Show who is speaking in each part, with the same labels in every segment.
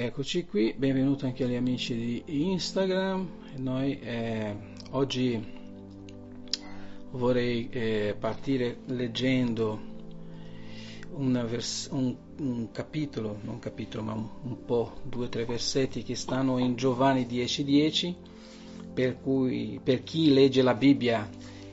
Speaker 1: Eccoci qui, benvenuto anche agli amici di Instagram. Noi eh, oggi vorrei eh, partire leggendo vers- un, un, capitolo, non un capitolo, ma un, un, po', due o tre versetti che stanno in Giovanni 10:10, 10, per, cui, per chi legge la Bibbia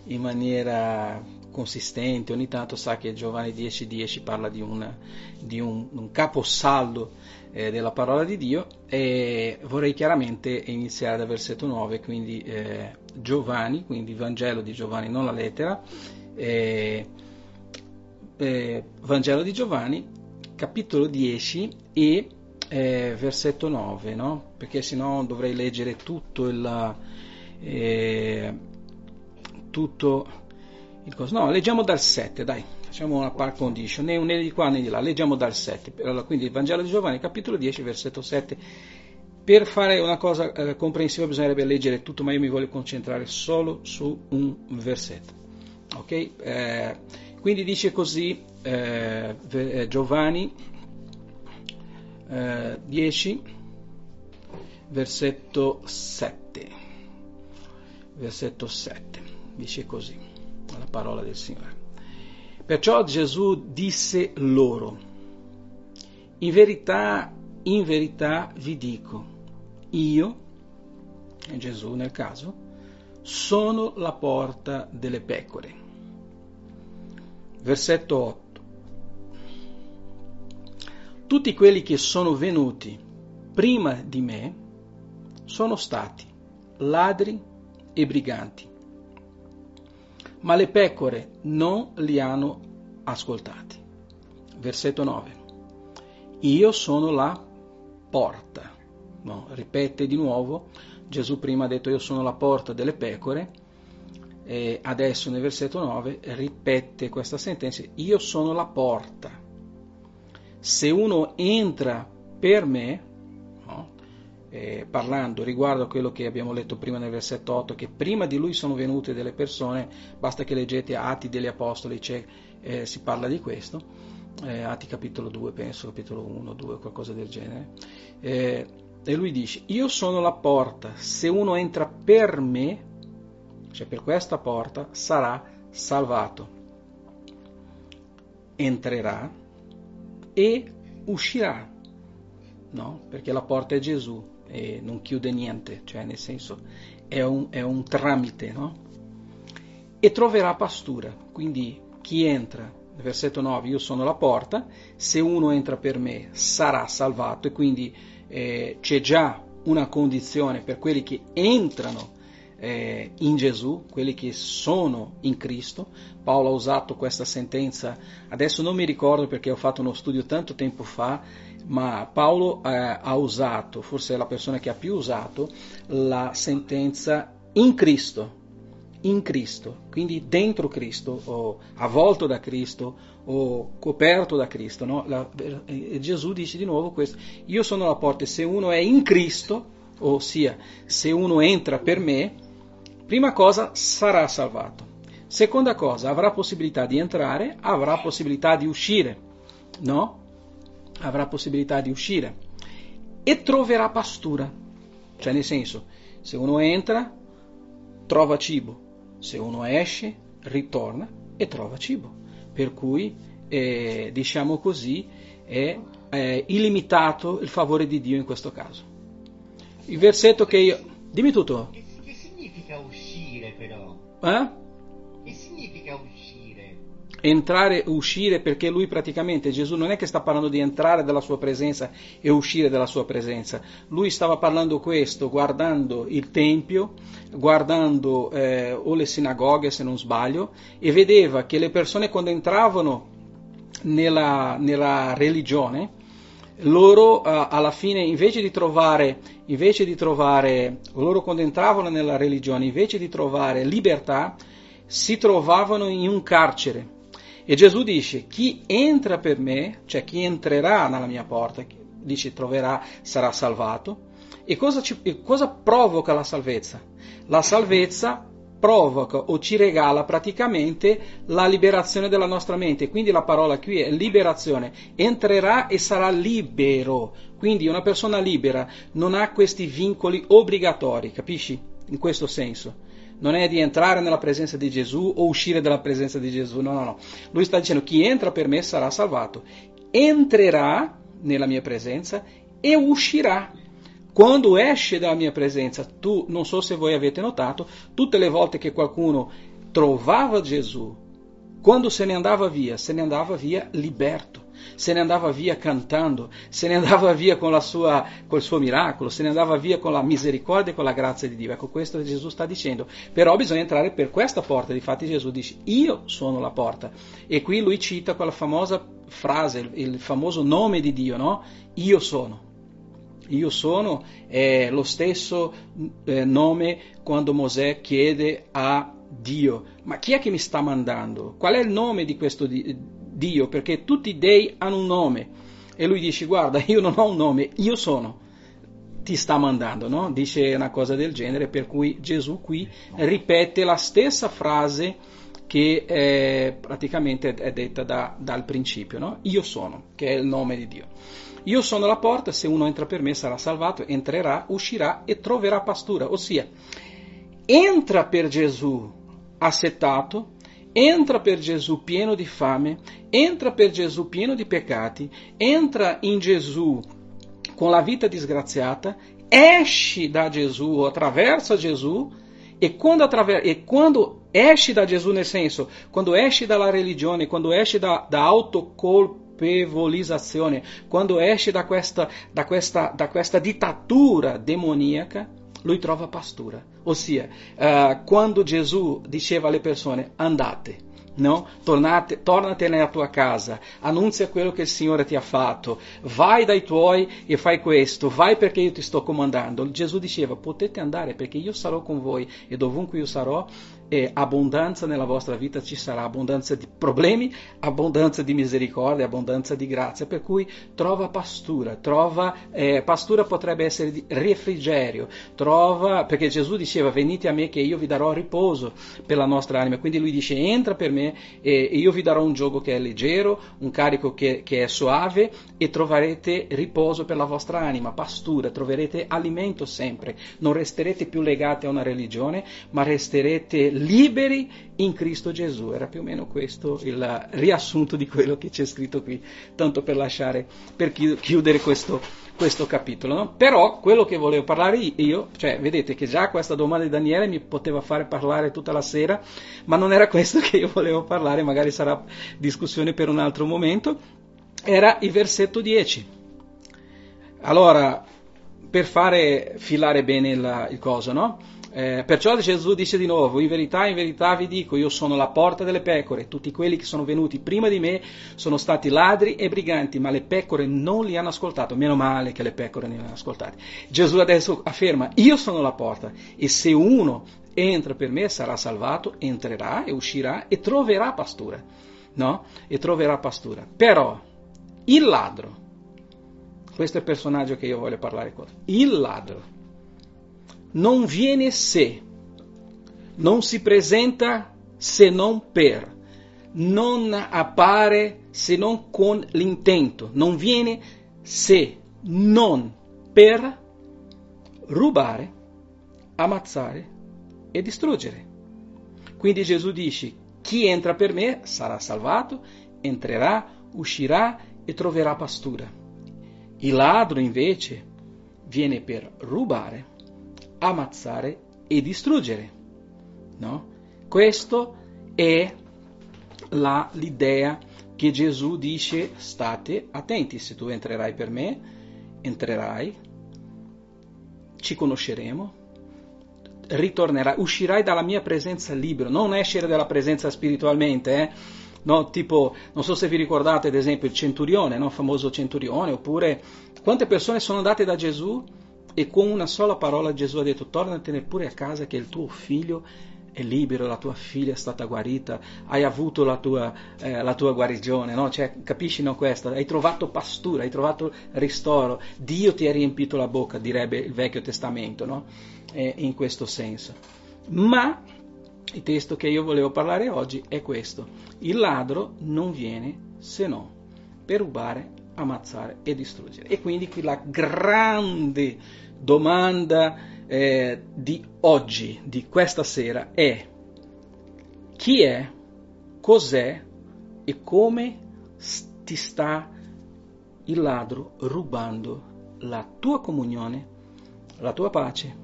Speaker 1: in maniera consistente, ogni tanto sa che Giovanni 10:10 10 parla di, una, di un, un caposaldo eh, della parola di Dio e vorrei chiaramente iniziare dal versetto 9, quindi eh, Giovanni, quindi Vangelo di Giovanni, non la lettera, eh, eh Vangelo di Giovanni, capitolo 10 e eh, versetto 9, no? perché sennò dovrei leggere tutto il... Eh, tutto il coso. No, leggiamo dal 7, dai, facciamo una par condition, né, né di qua né di là, leggiamo dal 7. Allora, quindi il Vangelo di Giovanni, capitolo 10, versetto 7. Per fare una cosa eh, comprensiva bisognerebbe leggere tutto, ma io mi voglio concentrare solo su un versetto. Ok? Eh, quindi dice così eh, eh Giovanni 10, eh, versetto 7. Versetto 7. Dice così la parola del Signore. Perciò Gesù disse loro, in verità, in verità vi dico, io, e Gesù nel caso, sono la porta delle pecore. Versetto 8. Tutti quelli che sono venuti prima di me sono stati ladri e briganti ma le pecore non li hanno ascoltati. Versetto 9. Io sono la porta. No, ripete di nuovo, Gesù prima ha detto io sono la porta delle pecore, e adesso nel versetto 9 ripete questa sentenza, io sono la porta. Se uno entra per me, eh, parlando riguardo a quello che abbiamo letto prima nel versetto 8, che prima di lui sono venute delle persone, basta che leggete Atti degli Apostoli, eh, si parla di questo, eh, Atti capitolo 2, penso, capitolo 1, 2, qualcosa del genere, eh, e lui dice, io sono la porta, se uno entra per me, cioè per questa porta, sarà salvato, entrerà e uscirà, no? perché la porta è Gesù, e non chiude niente, cioè nel senso è un, è un tramite, no? E troverà pastura, quindi chi entra, versetto 9, io sono la porta, se uno entra per me sarà salvato e quindi eh, c'è già una condizione per quelli che entrano eh, in Gesù, quelli che sono in Cristo. Paolo ha usato questa sentenza, adesso non mi ricordo perché ho fatto uno studio tanto tempo fa, ma Paolo eh, ha usato, forse è la persona che ha più usato, la sentenza in Cristo, in Cristo, quindi dentro Cristo, o avvolto da Cristo, o coperto da Cristo. No? La, eh, Gesù dice di nuovo questo, io sono la porta, se uno è in Cristo, ossia se uno entra per me, prima cosa sarà salvato. Seconda cosa, avrà possibilità di entrare, avrà possibilità di uscire, no? Avrà possibilità di uscire e troverà pastura. Cioè nel senso, se uno entra, trova cibo, se uno esce, ritorna e trova cibo. Per cui, eh, diciamo così, è, è illimitato il favore di Dio in questo caso. Il versetto che io... Dimmi tutto.
Speaker 2: Che, che significa uscire però?
Speaker 1: Eh? Entrare e uscire perché lui praticamente Gesù non è che sta parlando di entrare dalla sua presenza e uscire dalla sua presenza, lui stava parlando questo guardando il Tempio, guardando eh, o le sinagoghe se non sbaglio e vedeva che le persone quando entravano nella, nella religione loro uh, alla fine invece di trovare invece di trovare loro quando entravano nella religione invece di trovare libertà si trovavano in un carcere e Gesù dice, chi entra per me, cioè chi entrerà nella mia porta, dice troverà, sarà salvato. E cosa, ci, e cosa provoca la salvezza? La salvezza provoca o ci regala praticamente la liberazione della nostra mente. Quindi la parola qui è liberazione. Entrerà e sarà libero. Quindi una persona libera non ha questi vincoli obbligatori, capisci? In questo senso. Non è di entrare nella presenza di Gesù o uscire dalla presenza di Gesù, no, no, no. Lui sta dicendo chi entra per me sarà salvato. Entrerà nella mia presenza e uscirà quando esce dalla mia presenza, tu, non so se voi avete notato, tutte le volte che qualcuno trovava Gesù, quando se ne andava via, se ne andava via liberto, se ne andava via cantando, se ne andava via sua, con il suo miracolo, se ne andava via con la misericordia e con la grazia di Dio. Ecco, questo Gesù sta dicendo. Però bisogna entrare per questa porta. Difatti Gesù dice, io sono la porta. E qui lui cita quella famosa frase, il, il famoso nome di Dio, no? Io sono. Io sono è lo stesso eh, nome quando Mosè chiede a Dio, ma chi è che mi sta mandando? Qual è il nome di questo Dio? Perché tutti i dei hanno un nome. E lui dice, guarda, io non ho un nome, io sono. Ti sta mandando, no? Dice una cosa del genere, per cui Gesù qui ripete la stessa frase che eh, praticamente è detta da, dal principio, no? Io sono, che è il nome di Dio. Io sono la porta, se uno entra per me sarà salvato, entrerà, uscirà e troverà pastura. Ossia, entra per Gesù assetato, entra per Gesù pieno di fame, entra per Gesù pieno di peccati, entra in Gesù con la vita disgraziata, esci da Gesù o attraversa Gesù e quando, attraver- e quando esci da Gesù nel senso, quando esci dalla religione, quando esci da, da autocolpo, quando esce da questa, da questa, da questa dittatura demoníaca, lui trova pastura. Ossia, uh, quando Gesù diceva alle persone andate, no? Tornate, tornate nella tua casa, annunzia quello che il Signore ti ha fatto, vai dai tuoi e fai questo, vai perché io ti sto comandando. Gesù diceva potete andare perché io sarò con voi e dovunque io sarò e abbondanza nella vostra vita ci sarà, abbondanza di problemi, abbondanza di misericordia, abbondanza di grazia, per cui trova pastura, trova, eh, pastura potrebbe essere di refrigerio, trova, perché Gesù diceva venite a me che io vi darò riposo per la nostra anima, quindi lui dice entra per me e io vi darò un gioco che è leggero, un carico che, che è soave e troverete riposo per la vostra anima, pastura, troverete alimento sempre, non resterete più legati a una religione, ma resterete liberi in Cristo Gesù. Era più o meno questo il riassunto di quello che c'è scritto qui, tanto per lasciare, per chiudere questo, questo capitolo. No? Però quello che volevo parlare io, cioè vedete che già questa domanda di Daniele mi poteva fare parlare tutta la sera, ma non era questo che io volevo parlare, magari sarà discussione per un altro momento, era il versetto 10. Allora, per fare filare bene il, il coso, no? Eh, perciò Gesù dice di nuovo, in verità, in verità vi dico, io sono la porta delle pecore, tutti quelli che sono venuti prima di me sono stati ladri e briganti, ma le pecore non li hanno ascoltato, meno male che le pecore non li hanno ascoltati. Gesù adesso afferma, io sono la porta e se uno entra per me sarà salvato, entrerà e uscirà e troverà pastura, no? E troverà pastura. Però il ladro, questo è il personaggio che io voglio parlare con, il ladro, non viene se, non si presenta se non per, non appare se non con l'intento, non viene se non per rubare, ammazzare e distruggere. Quindi Gesù dice, chi entra per me sarà salvato, entrerà, uscirà e troverà pastura. Il ladro invece viene per rubare, ammazzare e distruggere. No? Questo è la, l'idea che Gesù dice state attenti, se tu entrerai per me, entrerai, ci conosceremo, ritornerai, uscirai dalla mia presenza libero, non essere dalla presenza spiritualmente, eh? no? tipo, non so se vi ricordate ad esempio il centurione, no? famoso centurione, oppure quante persone sono andate da Gesù e con una sola parola Gesù ha detto tornatene pure a casa che il tuo figlio è libero, la tua figlia è stata guarita, hai avuto la tua, eh, la tua guarigione, no? cioè, capisci no, questo? Hai trovato pastura, hai trovato ristoro, Dio ti ha riempito la bocca, direbbe il Vecchio Testamento, no? eh, in questo senso. Ma Il testo che io volevo parlare oggi è questo. Il ladro non viene se no per rubare, ammazzare e distruggere. E quindi qui la grande domanda eh, di oggi, di questa sera, è chi è, cos'è e come ti sta il ladro rubando la tua comunione, la tua pace,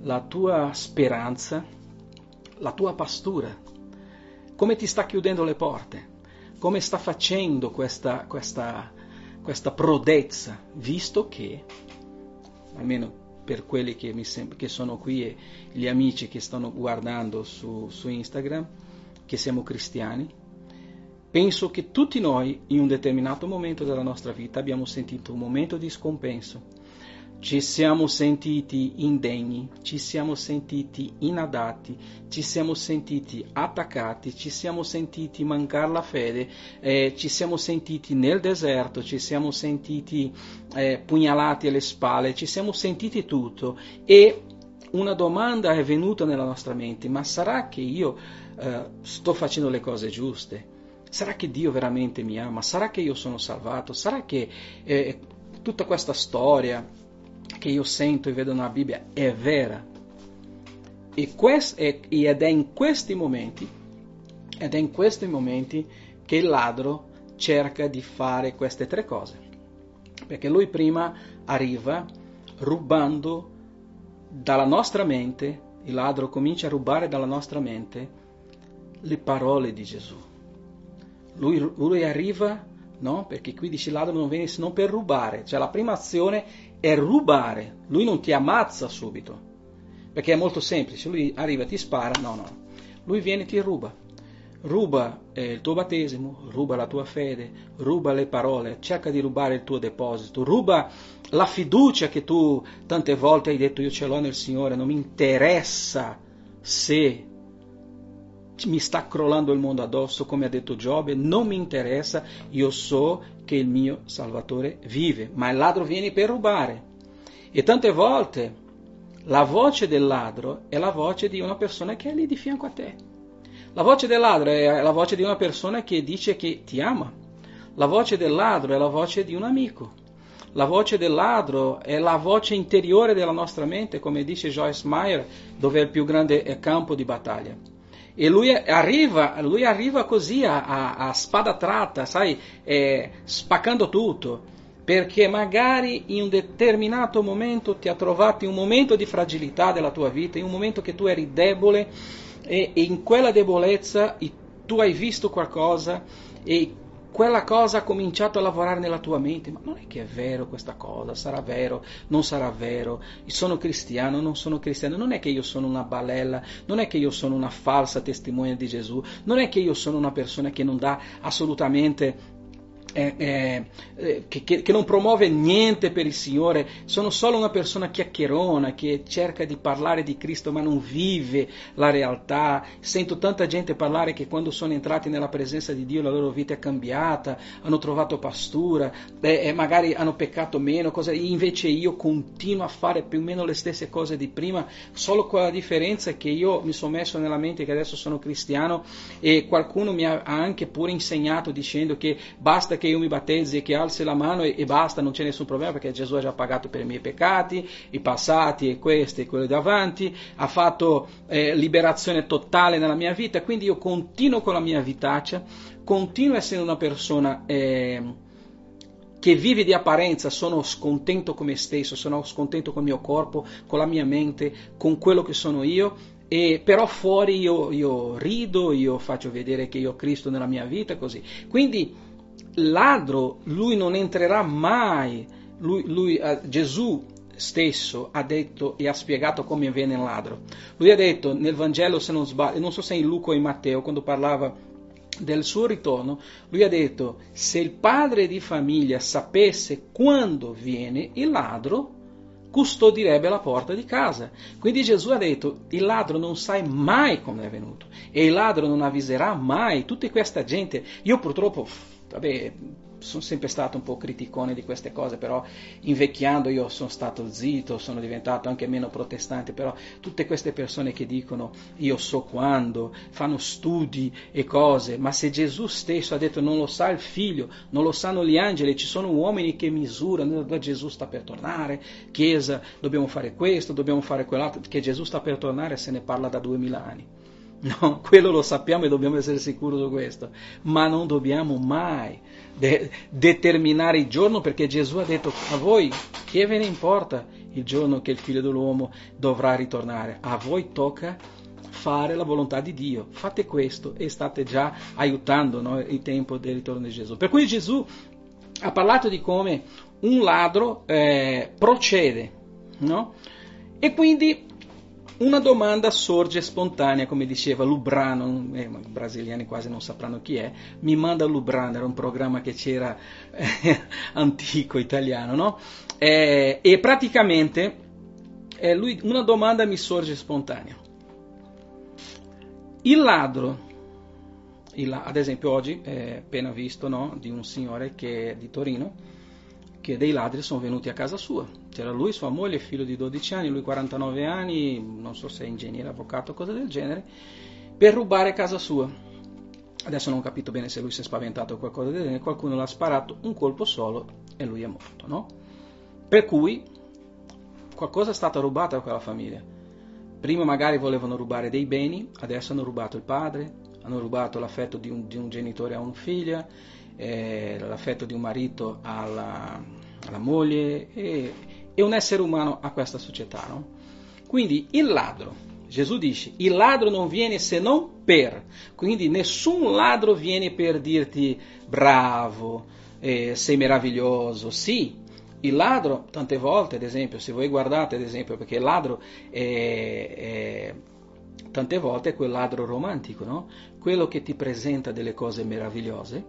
Speaker 1: la tua speranza, la tua pastura, come ti sta chiudendo le porte, come sta facendo questa, questa, questa prodezza, visto che, almeno per quelli che, sem- che sono qui e gli amici che stanno guardando su, su Instagram, che siamo cristiani, penso che tutti noi in un determinato momento della nostra vita abbiamo sentito un momento di scompenso ci siamo sentiti indegni, ci siamo sentiti inadatti, ci siamo sentiti attaccati, ci siamo sentiti mancare la fede, eh, ci siamo sentiti nel deserto, ci siamo sentiti eh, pugnalati alle spalle, ci siamo sentiti tutto e una domanda è venuta nella nostra mente, ma sarà che io eh, sto facendo le cose giuste? Sarà che Dio veramente mi ama? Sarà che io sono salvato? Sarà che eh, tutta questa storia che io sento e vedo nella Bibbia è vera. E quest, ed è in questi momenti, ed è in questi momenti che il ladro cerca di fare queste tre cose. Perché lui prima arriva rubando dalla nostra mente, il ladro comincia a rubare dalla nostra mente le parole di Gesù. Lui, lui arriva, no? Perché qui dice il ladro non viene se non per rubare, cioè la prima azione è rubare, lui non ti ammazza subito, perché è molto semplice, lui arriva e ti spara, no, no, lui viene e ti ruba, ruba eh, il tuo battesimo, ruba la tua fede, ruba le parole, cerca di rubare il tuo deposito, ruba la fiducia che tu tante volte hai detto io ce l'ho nel Signore, non mi interessa se mi sta crollando il mondo addosso, come ha detto Giobbe, non mi interessa, io so che il mio Salvatore vive, ma il ladro viene per rubare. E tante volte la voce del ladro è la voce di una persona che è lì di fianco a te. La voce del ladro è la voce di una persona che dice che ti ama. La voce del ladro è la voce di un amico. La voce del ladro è la voce interiore della nostra mente, come dice Joyce Meyer, dove è il più grande campo di battaglia. E lui arriva, lui arriva così a, a, a spada tratta, sai, eh, spaccando tutto, perché magari in un determinato momento ti ha trovato in un momento di fragilità della tua vita, in un momento che tu eri debole e, e in quella debolezza tu hai visto qualcosa e quella cosa ha cominciato a lavorare nella tua mente, ma non è che è vero questa cosa, sarà vero, non sarà vero, sono cristiano, non sono cristiano, non è che io sono una balella, non è che io sono una falsa testimone di Gesù, non è che io sono una persona che non dà assolutamente eh, eh, che, che, non promuove niente per il Signore, sono solo una persona chiacchierona che cerca di parlare di Cristo ma non vive la realtà. Sento tanta gente parlare che quando sono entrati nella presenza di Dio la loro vita è cambiata, hanno trovato pastura, eh, magari hanno peccato meno, cosa, invece io continuo a fare più o meno le stesse cose di prima, solo con la differenza che io mi sono messo nella mente che adesso sono cristiano e qualcuno mi ha anche pure insegnato dicendo che basta che che io mi battezzi e che alzi la mano e, e, basta, non c'è nessun problema perché Gesù ha già pagato per i miei peccati, i passati e questi e quelli davanti, ha fatto eh, liberazione totale nella mia vita, quindi io continuo con la mia vitaccia, continuo essendo una persona... Eh, che vive di apparenza, sono scontento con me stesso, sono scontento con il mio corpo, con la mia mente, con quello che sono io, e però fuori io, io rido, io faccio vedere che io ho Cristo nella mia vita, così. Quindi ladro, lui non entrerà mai, lui, lui, eh, Gesù stesso ha detto e ha spiegato come avviene il ladro. Lui ha detto nel Vangelo, se non sbaglio, non so se in Luca o in Matteo, quando parlava del suo ritorno, lui ha detto, se il padre di famiglia sapesse quando viene il ladro, custodirebbe la porta di casa. Quindi Gesù ha detto, il ladro non sai mai come è venuto e il ladro non avviserà mai tutta questa gente. Io purtroppo vabbè, sono sempre stato un po' criticone di queste cose, però invecchiando io sono stato zitto, sono diventato anche meno protestante, però tutte queste persone che dicono io so quando, fanno studi e cose, ma se Gesù stesso ha detto non lo sa il figlio, non lo sanno gli angeli, ci sono uomini che misurano, Gesù sta per tornare, Chiesa, dobbiamo fare questo, dobbiamo fare quell'altro, che Gesù sta per tornare se ne parla da duemila anni. No, quello lo sappiamo e dobbiamo essere sicuri su questo, ma non dobbiamo mai de- determinare il giorno perché Gesù ha detto a voi che ve ne importa il giorno che il figlio dell'uomo dovrà ritornare, a voi tocca fare la volontà di Dio, fate questo e state già aiutando no, il tempo del ritorno di Gesù. Per cui Gesù ha parlato di come un ladro eh, procede, no? E quindi una domanda sorge spontanea, come diceva Lubrano, eh, i brasiliani quasi non sapranno chi è, mi manda Lubrano, era un programma che c'era eh, antico italiano, no? Eh, e praticamente eh, lui, una domanda mi sorge spontanea. Il ladro, il, ad esempio oggi, appena visto no, di un signore che è di Torino, che dei ladri sono venuti a casa sua. C'era lui, sua moglie, figlio di 12 anni, lui 49 anni, non so se è ingegnere, avvocato o cose del genere, per rubare casa sua. Adesso non ho capito bene se lui si è spaventato o qualcosa del genere, qualcuno l'ha sparato un colpo solo e lui è morto, no? Per cui qualcosa è stato rubato a quella famiglia. Prima magari volevano rubare dei beni, adesso hanno rubato il padre, hanno rubato l'affetto di un, di un genitore a una figlia, eh, l'affetto di un marito alla, alla moglie e, e, un essere umano a questa società. No? Quindi il ladro, Gesù dice, il ladro non viene se non per, quindi nessun ladro viene per dirti bravo, eh, sei meraviglioso, sì. Il ladro, tante volte, ad esempio, se voi guardate, ad esempio, perché il ladro è, è tante volte è quel ladro romantico, no? quello che ti presenta delle cose meravigliose,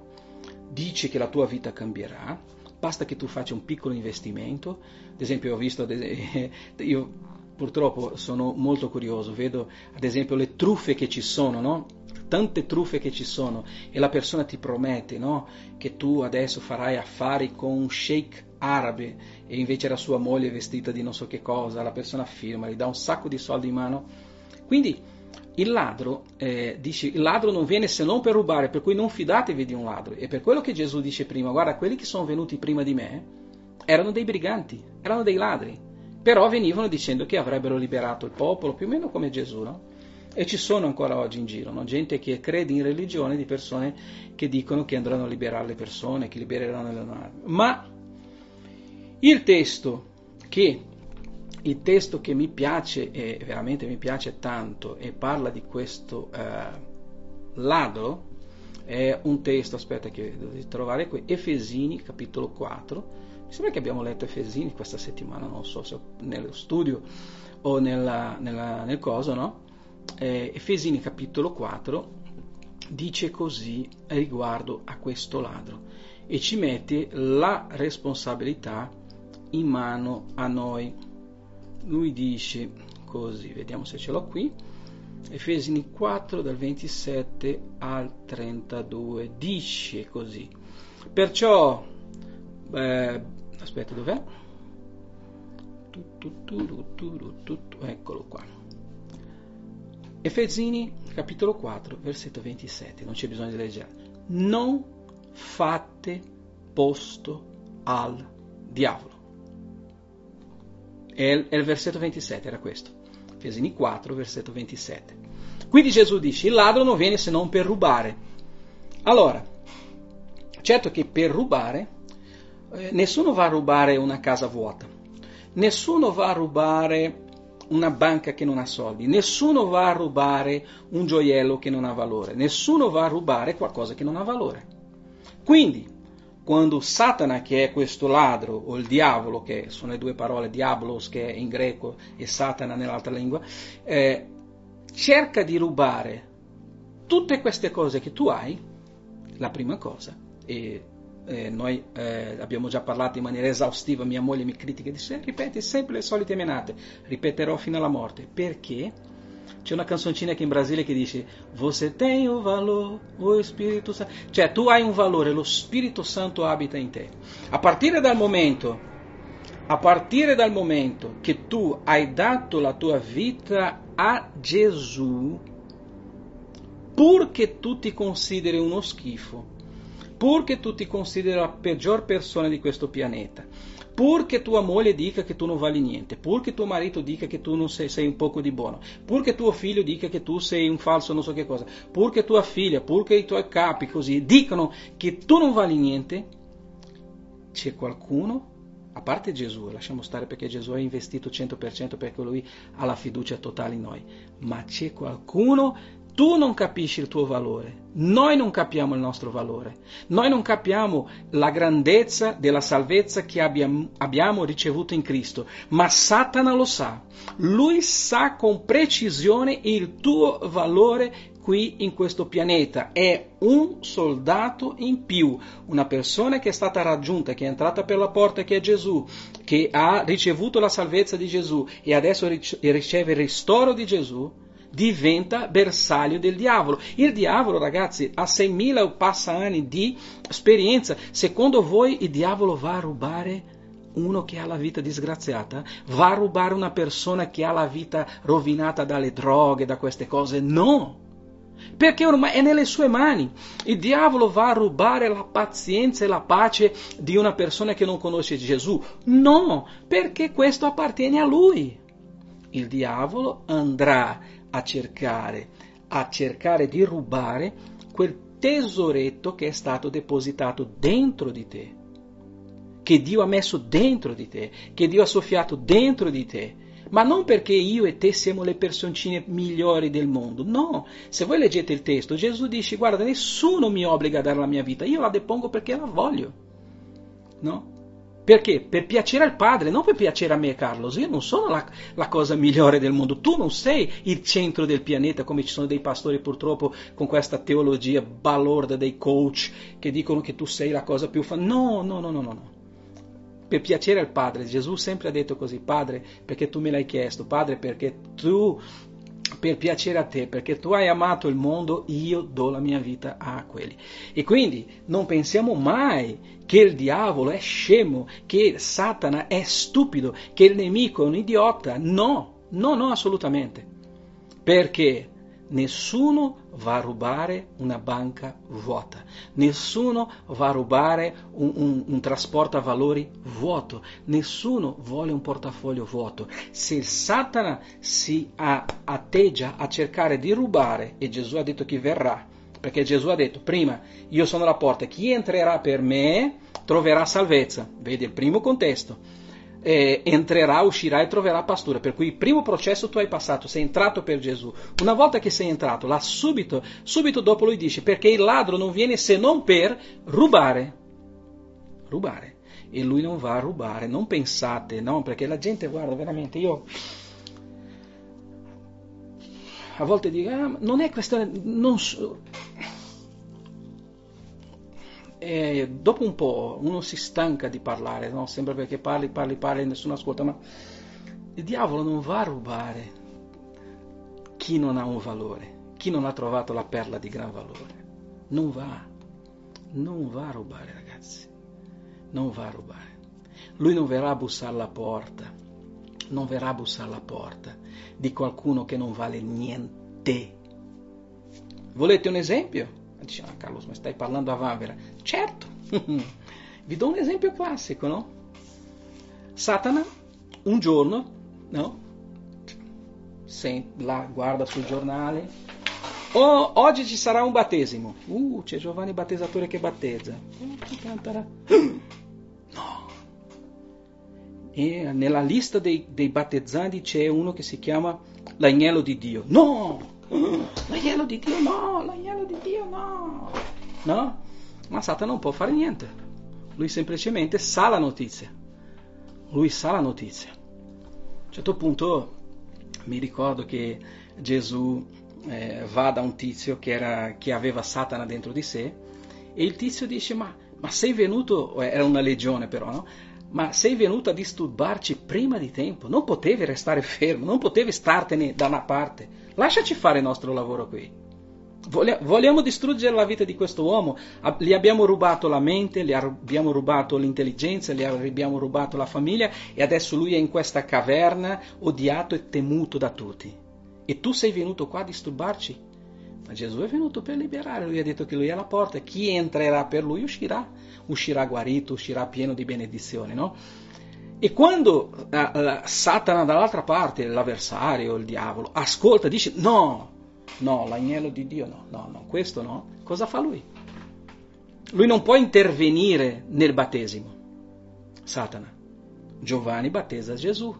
Speaker 1: dice che la tua vita cambierà, basta che tu faccia un piccolo investimento. Ad esempio, ho visto, io purtroppo sono molto curioso, vedo ad esempio le truffe che ci sono, no? Tante truffe che ci sono e la persona ti promette no? che tu adesso farai affari con un sheikh arabe e invece la sua moglie vestita di non so che cosa, la persona firma, gli dà un sacco di soldi in mano. Quindi il ladro, eh, dice, il ladro non viene se non per rubare, per cui non fidatevi di un ladro. E per quello che Gesù dice prima, guarda, quelli che sono venuti prima di me erano dei briganti, erano dei ladri, però venivano dicendo che avrebbero liberato il popolo, più o meno come Gesù, no? E ci sono ancora oggi in giro, no? gente che crede in religione di persone che dicono che andranno a liberare le persone, che libereranno le navi. Ma il testo che il testo che mi piace e veramente mi piace tanto e parla di questo eh, ladro è un testo, aspetta che dovete trovare qui, Efesini capitolo 4. Mi sembra che abbiamo letto Efesini questa settimana, non so se nello studio o nella, nella, nel coso, no? Eh, Efesini capitolo 4 dice così riguardo a questo ladro e ci mette la responsabilità in mano a noi lui dice così, vediamo se ce l'ho qui, Efesini 4 dal 27 al 32, dice così, perciò, eh, aspetta dov'è? Eccolo qua. Efesini capitolo 4 versetto 27, non c'è bisogno di leggere. Non fate posto al diavolo è il, versetto 27, era questo. Efesini 4, versetto 27. Quindi Gesù dice, il ladro non viene se non per rubare. Allora, certo che per rubare, eh, nessuno va a rubare una casa vuota, nessuno va a rubare una banca che non ha soldi, nessuno va a rubare un gioiello che non ha valore, nessuno va a rubare qualcosa che non ha valore. Quindi, quando Satana, che è questo ladro, o il diavolo, che sono le due parole, diabolos che è in greco e Satana nell'altra lingua, eh, cerca di rubare tutte queste cose che tu hai, la prima cosa, e eh, noi eh, abbiamo già parlato in maniera esaustiva, mia moglie mi critica e dice, ripeti sempre le solite menate, ripeterò fino alla morte, perché? C'è una canzoncina aqui in Brasile che dice Você tem o valor, o Spirito Santo. Cioè, tu hai un valore, lo Spirito Santo abita in te. A partire dal momento, a partire dal momento che tu hai dato la tua vita a Gesù, pur che tu ti consideri uno schifo, pur che tu ti consideri la peggior persona di questo pianeta, pur che tua moglie dica che tu non vali niente, pur che tuo marito dica che tu non sei, sei, un poco di buono, pur che tuo figlio dica che tu sei un falso non so che cosa, pur che tua figlia, pur che i tuoi capi così dicano che tu non vali niente, c'è qualcuno, a parte Gesù, lasciamo stare perché Gesù ha investito 100% perché lui ha la fiducia totale in noi, ma c'è qualcuno tu non capisci il tuo valore, noi non capiamo il nostro valore, noi non capiamo la grandezza della salvezza che abbiamo, ricevuto in Cristo, ma Satana lo sa, lui sa con precisione il tuo valore qui in questo pianeta, è un soldato in più, una persona che è stata raggiunta, che è entrata per la porta che è Gesù, che ha ricevuto la salvezza di Gesù e adesso riceve il ristoro di Gesù diventa bersaglio del diavolo. Il diavolo, ragazzi, ha 6.000 o passa anni di esperienza. Secondo voi il diavolo va a rubare uno che ha la vita disgraziata? Va a rubare una persona che ha la vita rovinata dalle droghe, da queste cose? No! Perché ormai è nelle sue mani. Il diavolo va a rubare la pazienza e la pace di una persona che non conosce Gesù? No, perché questo appartiene a lui. Il diavolo andrà a cercare, a cercare di rubare quel tesoretto che è stato depositato dentro di te, che Dio ha messo dentro di te, che Dio ha soffiato dentro di te. Ma non perché io e te siamo le personcine migliori del mondo, no. Se voi leggete il testo, Gesù dice, guarda, nessuno mi obbliga a dare la mia vita, io la depongo perché la voglio. No? Perché? Per piacere al padre, non per piacere a me, Carlos. Io non sono la, la, cosa migliore del mondo. Tu non sei il centro del pianeta, come ci sono dei pastori purtroppo con questa teologia balorda dei coach che dicono che tu sei la cosa più fan. No, no, no, no, no. no. Per piacere al padre. Gesù sempre ha detto così, padre, perché tu me l'hai chiesto, padre, perché tu per piacere a te, perché tu hai amato il mondo, io do la mia vita a quelli. E quindi non pensiamo mai che il diavolo è scemo, che Satana è stupido, che il nemico è un idiota. No, no, no, assolutamente. Perché Nessuno va a rubare una banca vuota, nessuno va a rubare un, un, un, trasporto valori vuoto, nessuno vuole un portafoglio vuoto. Se Satana si atteggia a cercare di rubare, e Gesù ha detto che verrà, perché Gesù ha detto prima, io sono la porta, chi entrerà per me troverà salvezza, vedi il primo contesto eh, entrerà, uscirà e troverà pastura. Per cui il primo processo tu hai passato, sei entrato per Gesù. Una volta che sei entrato, là subito, subito dopo lui dice, perché il ladro non viene se non per rubare. Rubare. E lui non va a rubare, non pensate, no? Perché la gente, guarda, veramente, io a volte dico, ah, non è questione, non so, e dopo un po' uno si stanca di parlare, no? sembra perché parli, parli, parli e nessuno ascolta, ma il diavolo non va a rubare chi non ha un valore, chi non ha trovato la perla di gran valore. Non va, non va a rubare ragazzi, non va a rubare. Lui non verrà a bussare alla porta, non verrà a bussare alla porta di qualcuno che non vale niente. Volete un esempio? Dice, ah Carlos, ma stai parlando a vanvera. Certo, vi do un esempio classico, no? Satana, un giorno, no? Sem- là guarda sul giornale, oh, oggi ci sarà un battesimo. Uh, c'è Giovanni Battezzatore che battezza. No. E nella lista dei, dei battezzanti c'è uno che si chiama l'agnello di Dio. No! L'agnello di Dio no, l'agnello di Dio no. No? Ma Satana non può fare niente. Lui semplicemente sa la notizia. Lui sa la notizia. A un certo punto mi ricordo che Gesù eh, va da un tizio che, era, che, aveva Satana dentro di sé e il tizio dice ma, ma sei venuto, era una legione però, no? Ma sei venuto a disturbarci prima di tempo, non potevi restare fermo, non potevi startene da una parte, lasciaci fare il nostro lavoro qui. Vogliamo distruggere la vita di questo uomo, gli abbiamo rubato la mente, gli abbiamo rubato l'intelligenza, gli abbiamo rubato la famiglia e adesso lui è in questa caverna odiato e temuto da tutti. E tu sei venuto qua a disturbarci? Ma Gesù è venuto per liberare, lui ha detto che lui è la porta, chi entrerà per lui uscirà, uscirà guarito, uscirà pieno di benedizioni, no? E quando uh, Satana dall'altra parte, l'avversario, il diavolo, ascolta, dice no, no, l'agnello di Dio no, no, no, questo no, cosa fa lui? Lui non può intervenire nel battesimo, Satana. Giovanni battezza Gesù.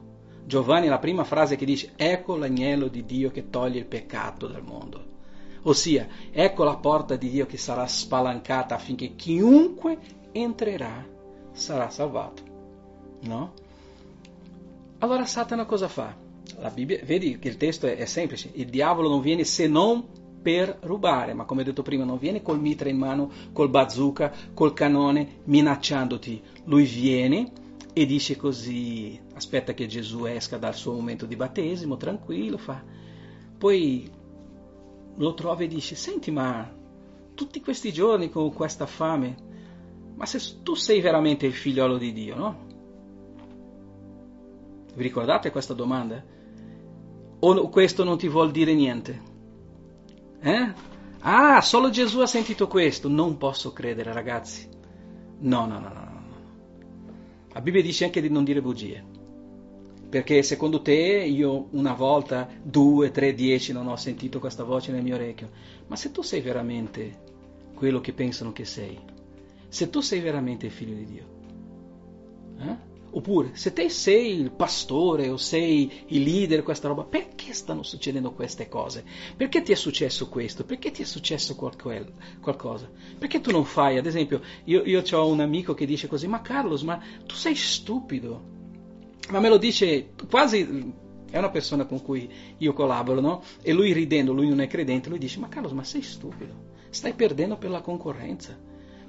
Speaker 1: Giovanni la prima frase che dice ecco l'agnello di Dio che toglie il peccato dal mondo. Ossia, ecco la porta di Dio che sarà spalancata affinché chiunque entrerà sarà salvato. No? Allora Satana cosa fa? Bibbia, vedi che il testo è, è semplice, il diavolo non viene se non per rubare, ma come detto prima non viene col mitra in mano, col bazooka, col canone, minacciandoti. Lui viene e dice così, aspetta che Gesù esca dal suo momento di battesimo, tranquillo, fa. Poi lo trova e dice, senti ma tutti questi giorni con questa fame, ma se tu sei veramente il figliolo di Dio, no? Vi ricordate questa domanda? O questo non ti vuol dire niente? Eh? Ah, solo Gesù ha sentito questo. Non posso credere, ragazzi. No, no, no, no. no. La Bibbia dice anche di non dire bugie. Perché secondo te io una volta, due, tre, dieci non ho sentito questa voce nel mio orecchio. Ma se tu sei veramente quello che pensano che sei, se tu sei veramente il figlio di Dio, eh? Oppure, se te sei il pastore o sei il leader, questa roba, perché stanno succedendo queste cose? Perché ti è successo questo? Perché ti è successo qualcosa? Perché tu non fai, ad esempio, io, io ho un amico che dice così, ma Carlos, ma tu sei stupido. Ma me lo dice quasi, è una persona con cui io collaboro, no? E lui ridendo, lui non è credente, lui dice, ma Carlos, ma sei stupido, stai perdendo per la concorrenza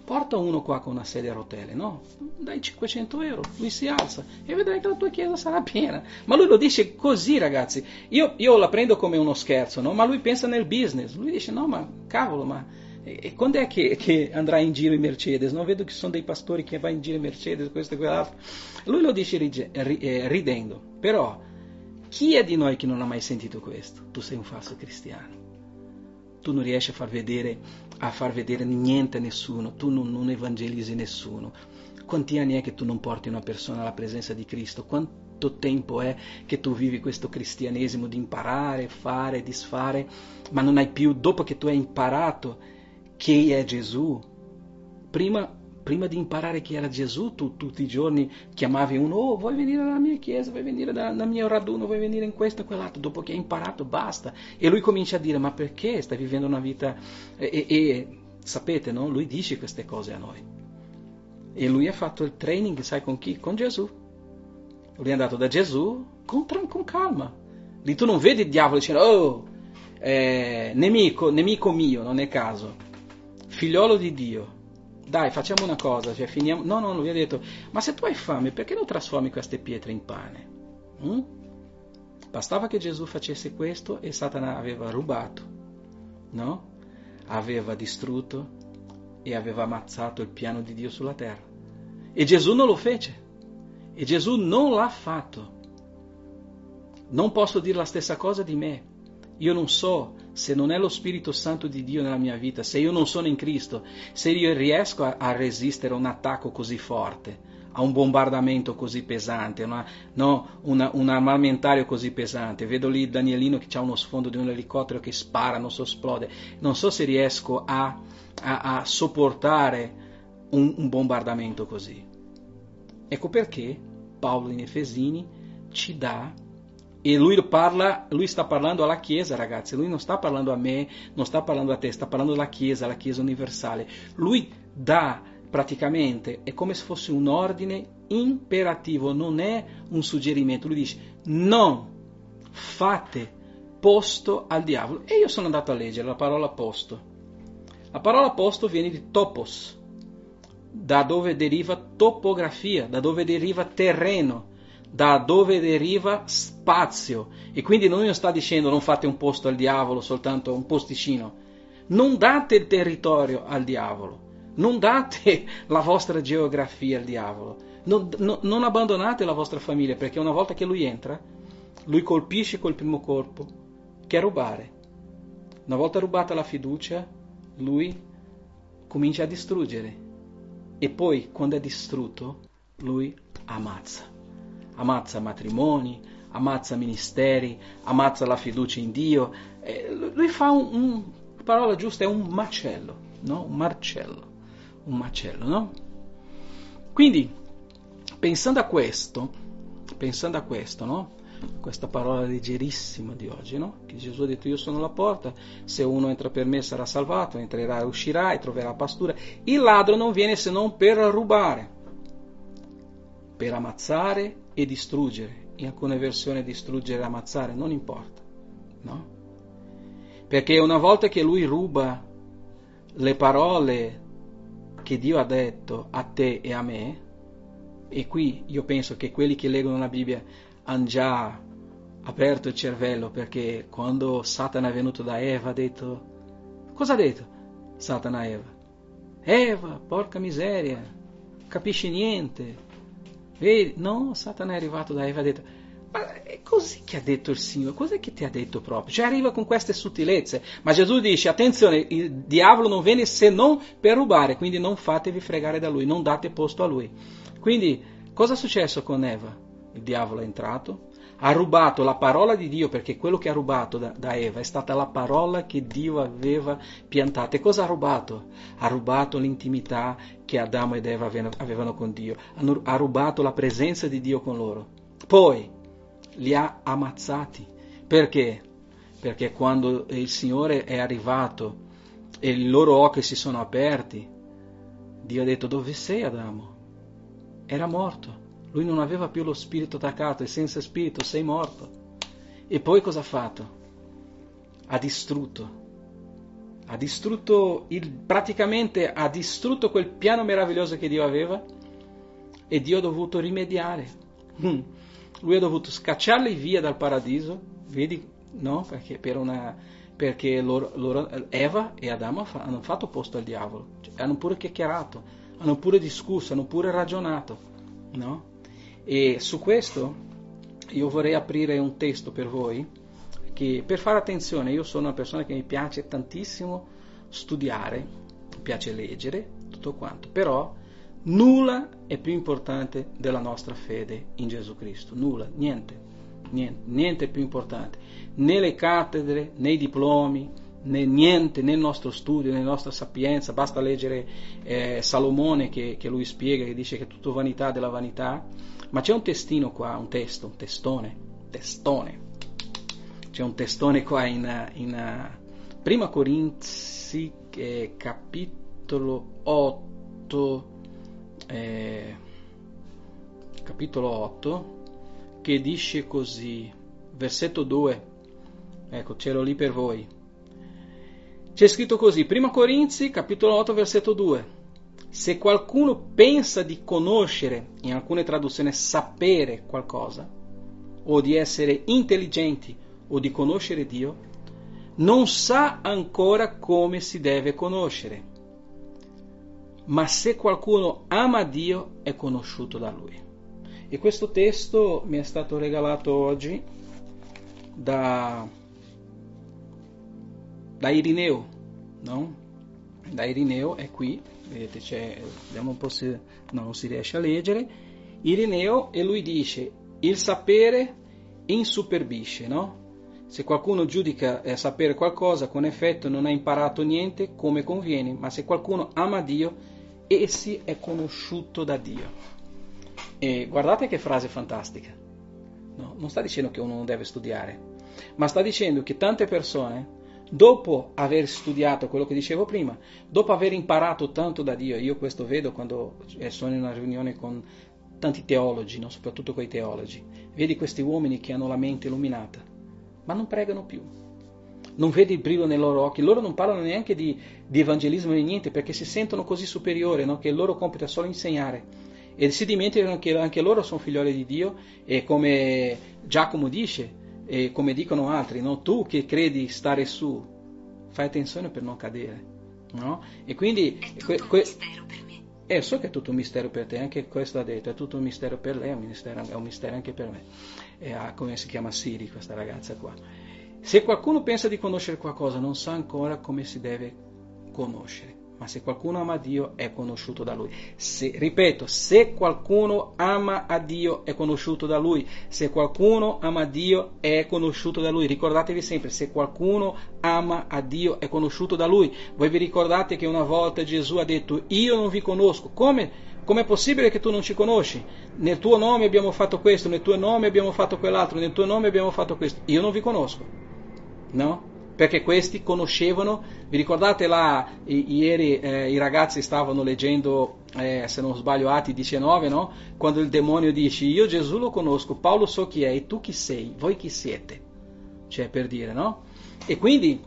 Speaker 1: porta uno qua con una sedia a rotelle, no? Dai 500 euro, lui si alza e vedrai che la tua chiesa sarà piena. Ma lui lo dice così, ragazzi. Io, io la prendo come uno scherzo, no? Ma lui pensa nel business. Lui dice, no, ma cavolo, ma e quando è che, che, andrà in giro in Mercedes? Non vedo che sono dei pastori che vanno in giro in Mercedes, questo e quell'altro. Lui lo dice eh, ridendo. Però, chi è di noi che non ha mai sentito questo? Tu sei un falso cristiano. Tu non riesci a far vedere a far vedere niente a nessuno, tu non, non evangelizzi nessuno. Quanti anni è che tu non porti una persona alla presenza di Cristo? Quanto tempo è che tu vivi questo cristianesimo di imparare, fare, disfare, ma non hai più, dopo che tu hai imparato chi è Gesù, prima prima di imparare chi era Gesù, tu tutti i giorni chiamavi uno, oh, vuoi venire alla mia chiesa, vuoi venire dal mio raduno, vuoi venire in questo e quell'altro, dopo che hai imparato basta. E lui comincia a dire, ma perché stai vivendo una vita... E, e, e sapete, no? Lui dice queste cose a noi. E lui ha fatto il training, sai con chi? Con Gesù. Lui è andato da Gesù con, con calma. Lì tu non vedi il diavolo dicendo, oh, eh, nemico, nemico mio, non è caso, figliolo di Dio dai, facciamo una cosa, cioè finiamo... No, no, lui ha detto, ma se tu hai fame, perché non trasformi queste pietre in pane? Mm? Bastava che Gesù facesse questo e Satana aveva rubato, no? Aveva distrutto e aveva ammazzato il piano di Dio sulla terra. E Gesù non lo fece. E Gesù non l'ha fatto. Non posso dire la stessa cosa di me. Io non so se non è lo Spirito Santo di Dio nella mia vita, se io non sono in Cristo, se io riesco a, a resistere a un attacco così forte, a un bombardamento così pesante, una, no, una, un armamentario così pesante. Vedo lì Danielino che ha uno sfondo di un elicottero che spara, non so, esplode. Non so se riesco a, a, a sopportare un, un bombardamento così. Ecco perché Paolo in Efesini ci dà e lui, parla, lui sta parlando alla Chiesa, ragazzi, lui non sta parlando a me, non sta parlando a te, sta parlando alla Chiesa, alla Chiesa universale. Lui dà praticamente, è come se fosse un ordine imperativo, non è un suggerimento. Lui dice, non fate posto al diavolo. E io sono andato a leggere la parola posto. La parola posto viene di topos. da dove deriva topografia, da dove deriva terreno, da dove deriva spazio. E quindi non sta dicendo non fate un posto al diavolo, soltanto un posticino. Non date il territorio al diavolo, non date la vostra geografia al diavolo, non, no, non abbandonate la vostra famiglia perché una volta che lui entra, lui colpisce col primo colpo, che è rubare. Una volta rubata la fiducia, lui comincia a distruggere. E poi, quando è distrutto, lui ammazza. Ammazza matrimoni, ammazza ministeri, ammazza la fiducia in Dio. Eh, lui fa un, un, la parola giusta è un macello, no? Un marcello, un macello, no? Quindi, pensando a questo, pensando a questo, no? questa parola leggerissima di oggi, no? che Gesù ha detto io sono la porta, se uno entra per me sarà salvato, entrerà e uscirà e troverà pastura. Il ladro non viene se non per rubare, per ammazzare e distruggere. In alcune versioni distruggere e ammazzare, non importa. No? Perché una volta che lui ruba le parole che Dio ha detto a te e a me, e qui io penso che quelli che leggono la Bibbia hanno già aperto il cervello perché quando Satana è venuto da Eva ha detto cosa ha detto Satana a Eva? Eva, porca miseria, capisci niente. Vedi? No, Satana è arrivato da Eva e ha detto ma è così che ha detto il Signore, cos'è che ti ha detto proprio? Cioè arriva con queste sottilezze, ma Gesù dice attenzione, il diavolo non viene se non per rubare, quindi non fatevi fregare da lui, non date posto a lui. Quindi cosa è successo con Eva? il diavolo è entrato, ha rubato la parola di Dio perché quello che ha rubato da, da, Eva è stata la parola che Dio aveva piantata. E cosa ha rubato? Ha rubato l'intimità che Adamo ed Eva avevano con Dio, ha rubato la presenza di Dio con loro. Poi li ha ammazzati. Perché? Perché quando il Signore è arrivato e i loro occhi si sono aperti, Dio ha detto dove sei Adamo? Era morto lui non aveva più lo spirito attaccato e senza spirito sei morto. E poi cosa ha fatto? Ha distrutto. Ha distrutto il, praticamente ha distrutto quel piano meraviglioso che Dio aveva e Dio ha dovuto rimediare. Mm. Lui ha dovuto scacciarli via dal paradiso, vedi, no? Perché, per una, perché loro, loro, Eva e Adamo hanno fatto posto al diavolo, cioè, hanno pure chiacchierato, hanno pure discusso, hanno pure ragionato, no? E su questo io vorrei aprire un testo per voi, che per fare attenzione, io sono una persona che mi piace tantissimo studiare, mi piace leggere, tutto quanto, però nulla è più importante della nostra fede in Gesù Cristo, nulla, niente, niente, niente è più importante, né le cattedre, né i diplomi, né niente nel nostro studio, nella nostra sapienza, basta leggere eh, Salomone che, che lui spiega, che dice che è tutto vanità della vanità, ma c'è un testino qua, un testo, un testone, testone. C'è un testone qua in, in Prima Corinzi eh, capitolo 8 eh, capitolo 8 che dice così, versetto 2. Ecco, c'ero lì per voi. C'è scritto così, Prima Corinzi capitolo 8 versetto 2. Se qualcuno pensa di conoscere, in alcune traduzioni sapere qualcosa, o di essere intelligenti o di conoscere Dio, non sa ancora come si deve conoscere. Ma se qualcuno ama Dio, è conosciuto da Lui. E questo testo mi è stato regalato oggi da, da Irineo, no? Da Irineo è qui, vedete c'è, vediamo un po' se no, non si riesce a leggere, Irineo e lui dice il sapere insuperbisce, no? Se qualcuno giudica eh, sapere qualcosa, con effetto non ha imparato niente come conviene, ma se qualcuno ama Dio, essi è conosciuto da Dio. E guardate che frase fantastica. No, non sta dicendo che uno non deve studiare, ma sta dicendo che tante persone dopo aver studiato quello che dicevo prima, dopo aver imparato tanto da Dio, io questo vedo quando eh, sono in una riunione con tanti teologi, no? soprattutto quei teologi, vedi questi uomini che hanno la mente illuminata, ma non pregano più. non vedi il brillo nei loro occhi, loro non parlano neanche di, di evangelismo né niente perché si sentono così superiori, no? che il loro compito è solo insegnare e si dimenticano che anche loro sono figlioli di Dio e come Giacomo dice e come dicono altri, no? tu che credi stare su, fai attenzione per non cadere. No? E quindi
Speaker 3: è tutto que, mistero per me.
Speaker 1: Eh, so che è tutto un mistero per te, anche questo ha detto, è tutto un mistero per lei, è un mistero, è un mistero anche per me. E, ah, come si chiama Siri, questa ragazza qua. Se qualcuno pensa di conoscere qualcosa, non sa ancora come si deve conoscere ma se qualcuno ama Dio è conosciuto da Lui. Se, ripeto, se qualcuno ama a Dio è conosciuto da Lui. Se qualcuno ama Dio è conosciuto da Lui. Ricordatevi sempre, se qualcuno ama a Dio è conosciuto da Lui. Voi vi ricordate che una volta Gesù ha detto, io non vi conosco. Come? Com'è possibile che tu non ci conosci? Nel tuo nome abbiamo fatto questo, nel tuo nome abbiamo fatto quell'altro, nel tuo nome abbiamo fatto questo. Io non vi conosco. No? perché questi conoscevano, vi ricordate là, i, ieri eh, i ragazzi stavano leggendo, eh, se non sbaglio, Atti 19, no? quando il demonio dice io Gesù lo conosco, Paolo so chi è e tu chi sei, voi chi siete, cioè per dire, no? E quindi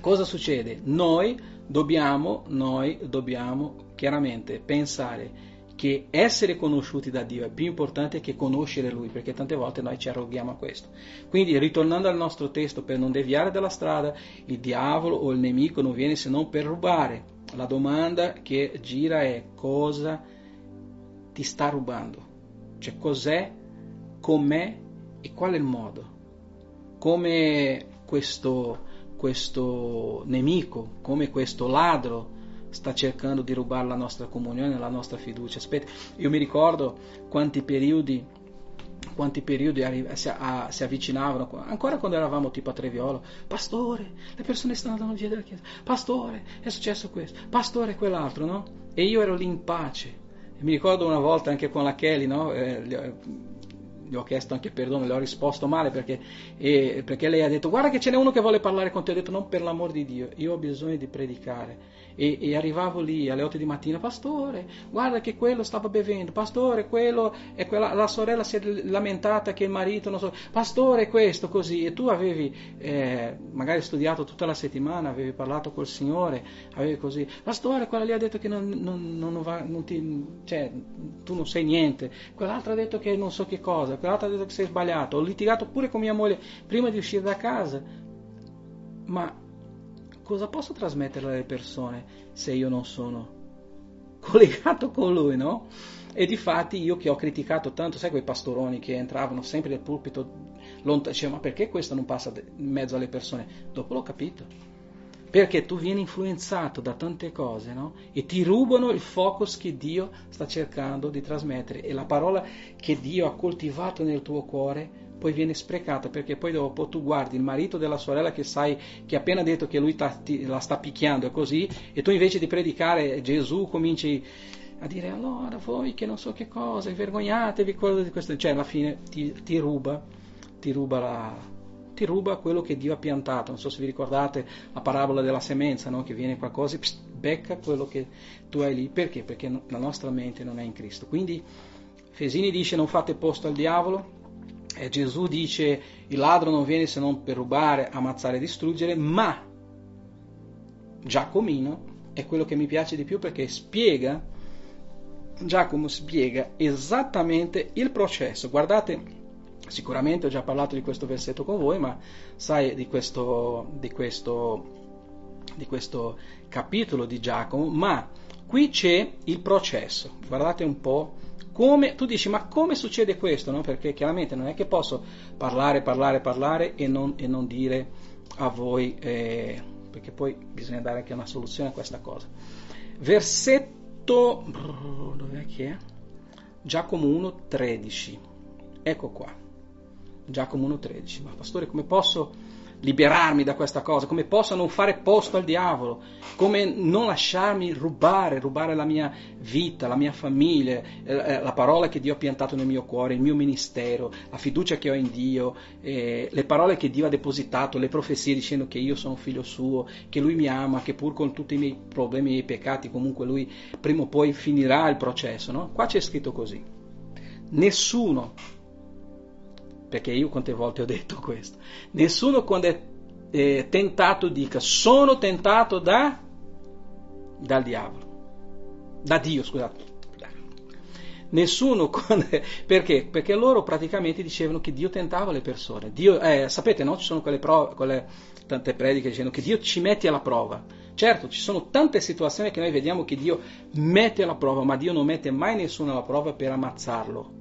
Speaker 1: cosa succede? Noi dobbiamo, noi dobbiamo chiaramente pensare che essere conosciuti da Dio è più importante che conoscere Lui, perché tante volte noi ci arroghiamo a questo. Quindi, ritornando al nostro testo, per non deviare dalla strada, il diavolo o il nemico non viene se non per rubare. La domanda che gira è cosa ti sta rubando? Cioè cos'è, com'è e qual è il modo? Come questo, questo nemico, come questo ladro, sta cercando di rubare la nostra comunione, la nostra fiducia. Aspetta, io mi ricordo quanti periodi, quanti periodi si, a, si, avvicinavano, ancora quando eravamo tipo a Treviolo, pastore, le persone stanno andando via dalla chiesa, pastore, è successo questo, pastore, quell'altro, no? E io ero lì in pace. E mi ricordo una volta anche con la Kelly, no? Eh, gli ho chiesto anche perdono, le ho risposto male perché, eh, perché lei ha detto guarda che ce n'è uno che vuole parlare con te, ho detto non per l'amor di Dio, io ho bisogno di predicare e, e, arrivavo lì alle 8 di mattina, pastore, guarda che quello stava bevendo, pastore, quello e quella, la sorella si è lamentata che il marito non so, pastore questo così, e tu avevi eh, magari studiato tutta la settimana, avevi parlato col Signore, avevi così, pastore, quella lì ha detto che non, non, non va, non ti, cioè, tu non sai niente, quell'altro ha detto che non so che cosa, quell'altro ha detto che sei sbagliato, ho litigato pure con mia moglie prima di uscire da casa, ma cosa posso trasmettere alle persone se io non sono collegato con lui, no? E di fatti io che ho criticato tanto, sai quei pastoroni che entravano sempre nel pulpito lontano, diceva ma perché questo non passa in mezzo alle persone? Dopo l'ho capito. Perché tu vieni influenzato da tante cose, no? E ti rubano il focus che Dio sta cercando di trasmettere. E la parola che Dio ha coltivato nel tuo cuore poi viene sprecata perché poi dopo tu guardi il marito della sorella che sai che ha appena detto che lui ti, la sta picchiando e così e tu invece di predicare Gesù cominci a dire allora voi che non so che cosa, vergognatevi di questo, cioè alla fine ti, ti ruba, ti ruba la, ti ruba quello che Dio ha piantato. Non so se vi ricordate la parabola della semenza, no? che viene qualcosa, pst, becca quello che tu hai lì. Perché? Perché la nostra mente non è in Cristo. Quindi Fesini dice non fate posto al diavolo, eh, Gesù dice il ladro non viene se non per rubare, ammazzare e distruggere, ma Giacomino è quello che mi piace di più perché spiega, Giacomo spiega esattamente il processo. Guardate, sicuramente ho già parlato di questo versetto con voi, ma sai di questo, di questo, di questo capitolo di Giacomo, ma qui c'è il processo. Guardate un po' come, tu dici ma come succede questo? No? Perché chiaramente non è che posso parlare, parlare, parlare e non, e non dire a voi, eh, perché poi bisogna dare anche una soluzione a questa cosa. Versetto, dov'è che è? Giacomo 1,13. Ecco qua. Giacomo 1,13. Ma pastore come posso liberarmi da questa cosa, come posso non fare posto al diavolo, come non lasciarmi rubare, rubare la mia vita, la mia famiglia, eh, eh, la parola che Dio ha piantato nel mio cuore, il mio ministero, la fiducia che ho in Dio, eh, le parole che Dio ha depositato, le profezie dicendo che io sono figlio suo, che Lui mi ama, che pur con tutti i miei problemi e i miei peccati comunque Lui prima o poi finirà il processo. No? Qua c'è scritto così. Nessuno perché io quante volte ho detto questo, nessuno quando è, eh, tentato dica sono tentato da, dal diavolo, da Dio, scusate. Nessuno, perché? Perché loro praticamente dicevano che Dio tentava le persone. Dio, eh, sapete, no? Ci sono quelle, prove, quelle tante prediche dicendo che Dio ci mette alla prova. Certo, ci sono tante situazioni che noi vediamo che Dio mette alla prova, ma Dio non mette mai nessuno alla prova per ammazzarlo.